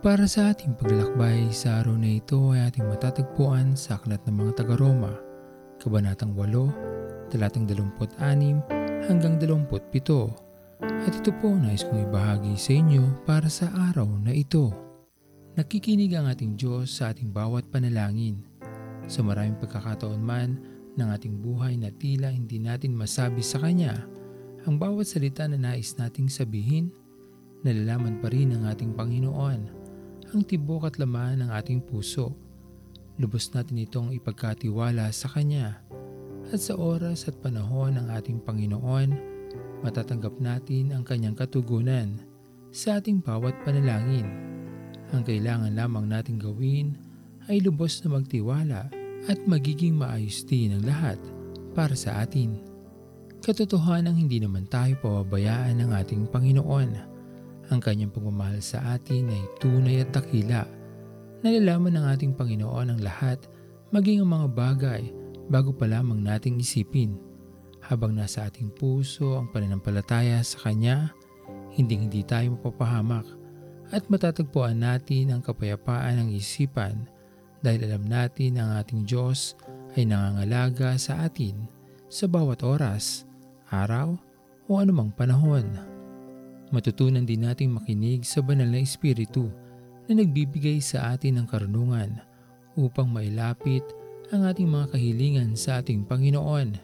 Para sa ating paglalakbay sa araw na ito ay ating matatagpuan sa Aklat ng mga taga-Roma, Kabanatang 8, talatang 26 hanggang 27. At ito po nais kong ibahagi sa inyo para sa araw na ito. Nakikinig ang ating Diyos sa ating bawat panalangin. Sa maraming pagkakataon man ng ating buhay na tila hindi natin masabi sa Kanya, ang bawat salita na nais nating sabihin, nalalaman pa rin ng ating Panginoon ang tibok at laman ng ating puso. Lubos natin itong ipagkatiwala sa Kanya at sa oras at panahon ng ating Panginoon, matatanggap natin ang Kanyang katugunan sa ating bawat panalangin. Ang kailangan lamang nating gawin ay lubos na magtiwala at magiging maayos din ang lahat para sa atin. Katotohanan hindi naman tayo pababayaan ng ating Panginoon. Ang kanyang pagmamahal sa atin ay tunay at dakila. Nalalaman ng ating Panginoon ang lahat, maging ang mga bagay bago pa lamang nating isipin. Habang nasa ating puso ang pananampalataya sa Kanya, hindi hindi tayo mapapahamak at matatagpuan natin ang kapayapaan ng isipan dahil alam natin ang ating Diyos ay nangangalaga sa atin sa bawat oras araw o anumang panahon. Matutunan din nating makinig sa banal na Espiritu na nagbibigay sa atin ng karunungan upang mailapit ang ating mga kahilingan sa ating Panginoon.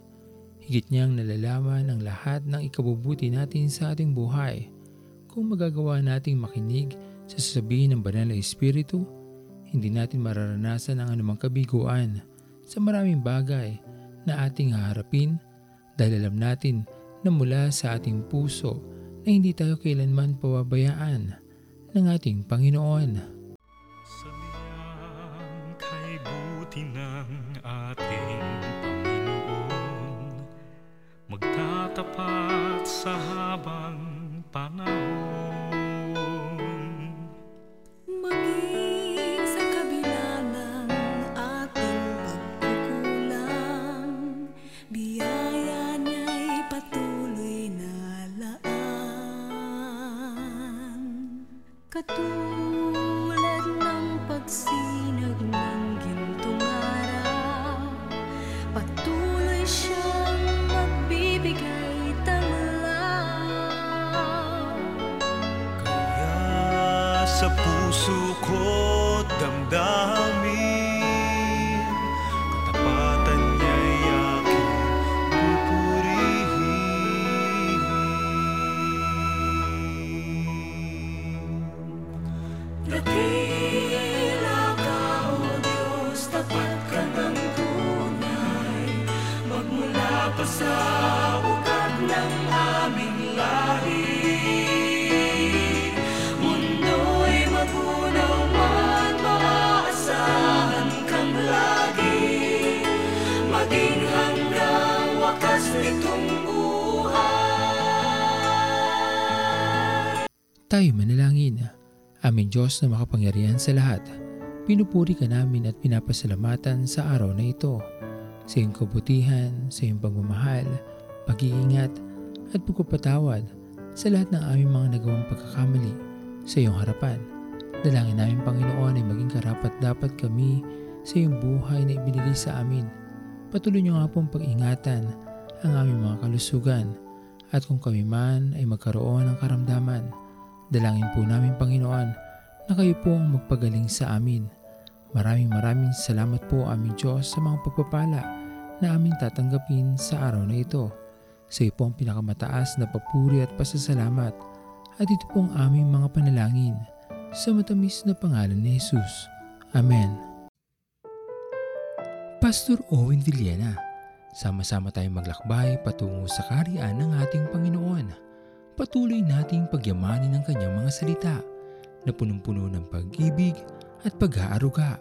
Higit niyang nalalaman ang lahat ng ikabubuti natin sa ating buhay. Kung magagawa nating makinig sa sasabihin ng banal na Espiritu, hindi natin mararanasan ang anumang kabiguan sa maraming bagay na ating haharapin dahil alam natin na mula sa ating puso na hindi tayo kailanman pababayaan ng ating Panginoon. Ng ating Panginoon Magtatapat sa habang panahon Katulad ng pagsinag ng gintong araw, patuloy siyang magbibigay tanglaw. Kaya sa puso ko Pa sa ugat ng aming lahi. Mundo'y magunaw man, maaasahan kang lagi. Maging hanggang wakas nitong buhay. Tayo manalangin. Aming Diyos na makapangyarihan sa lahat, pinupuri ka namin at pinapasalamatan sa araw na ito. Sa iyong kabutihan, sa iyong pagmamahal, pag-iingat at pagpapatawad sa lahat ng aming mga nagawang pagkakamali sa iyong harapan. Dalangin namin Panginoon ay maging karapat dapat kami sa iyong buhay na ibinigay sa amin. Patuloy niyo nga pong pag-ingatan ang aming mga kalusugan at kung kami man ay magkaroon ng karamdaman, Dalangin po namin Panginoon na kayo po ang magpagaling sa amin. Maraming maraming salamat po aming Diyos sa mga pagpapala na aming tatanggapin sa araw na ito. Sa iyo po ang pinakamataas na papuri at pasasalamat at ito po ang aming mga panalangin sa matamis na pangalan ni Jesus. Amen. Pastor Owen Villena, sama-sama tayong maglakbay patungo sa kariyan ng ating Panginoon patuloy nating pagyamanin ang kanyang mga salita na punong-puno ng pag-ibig at pag-aaruga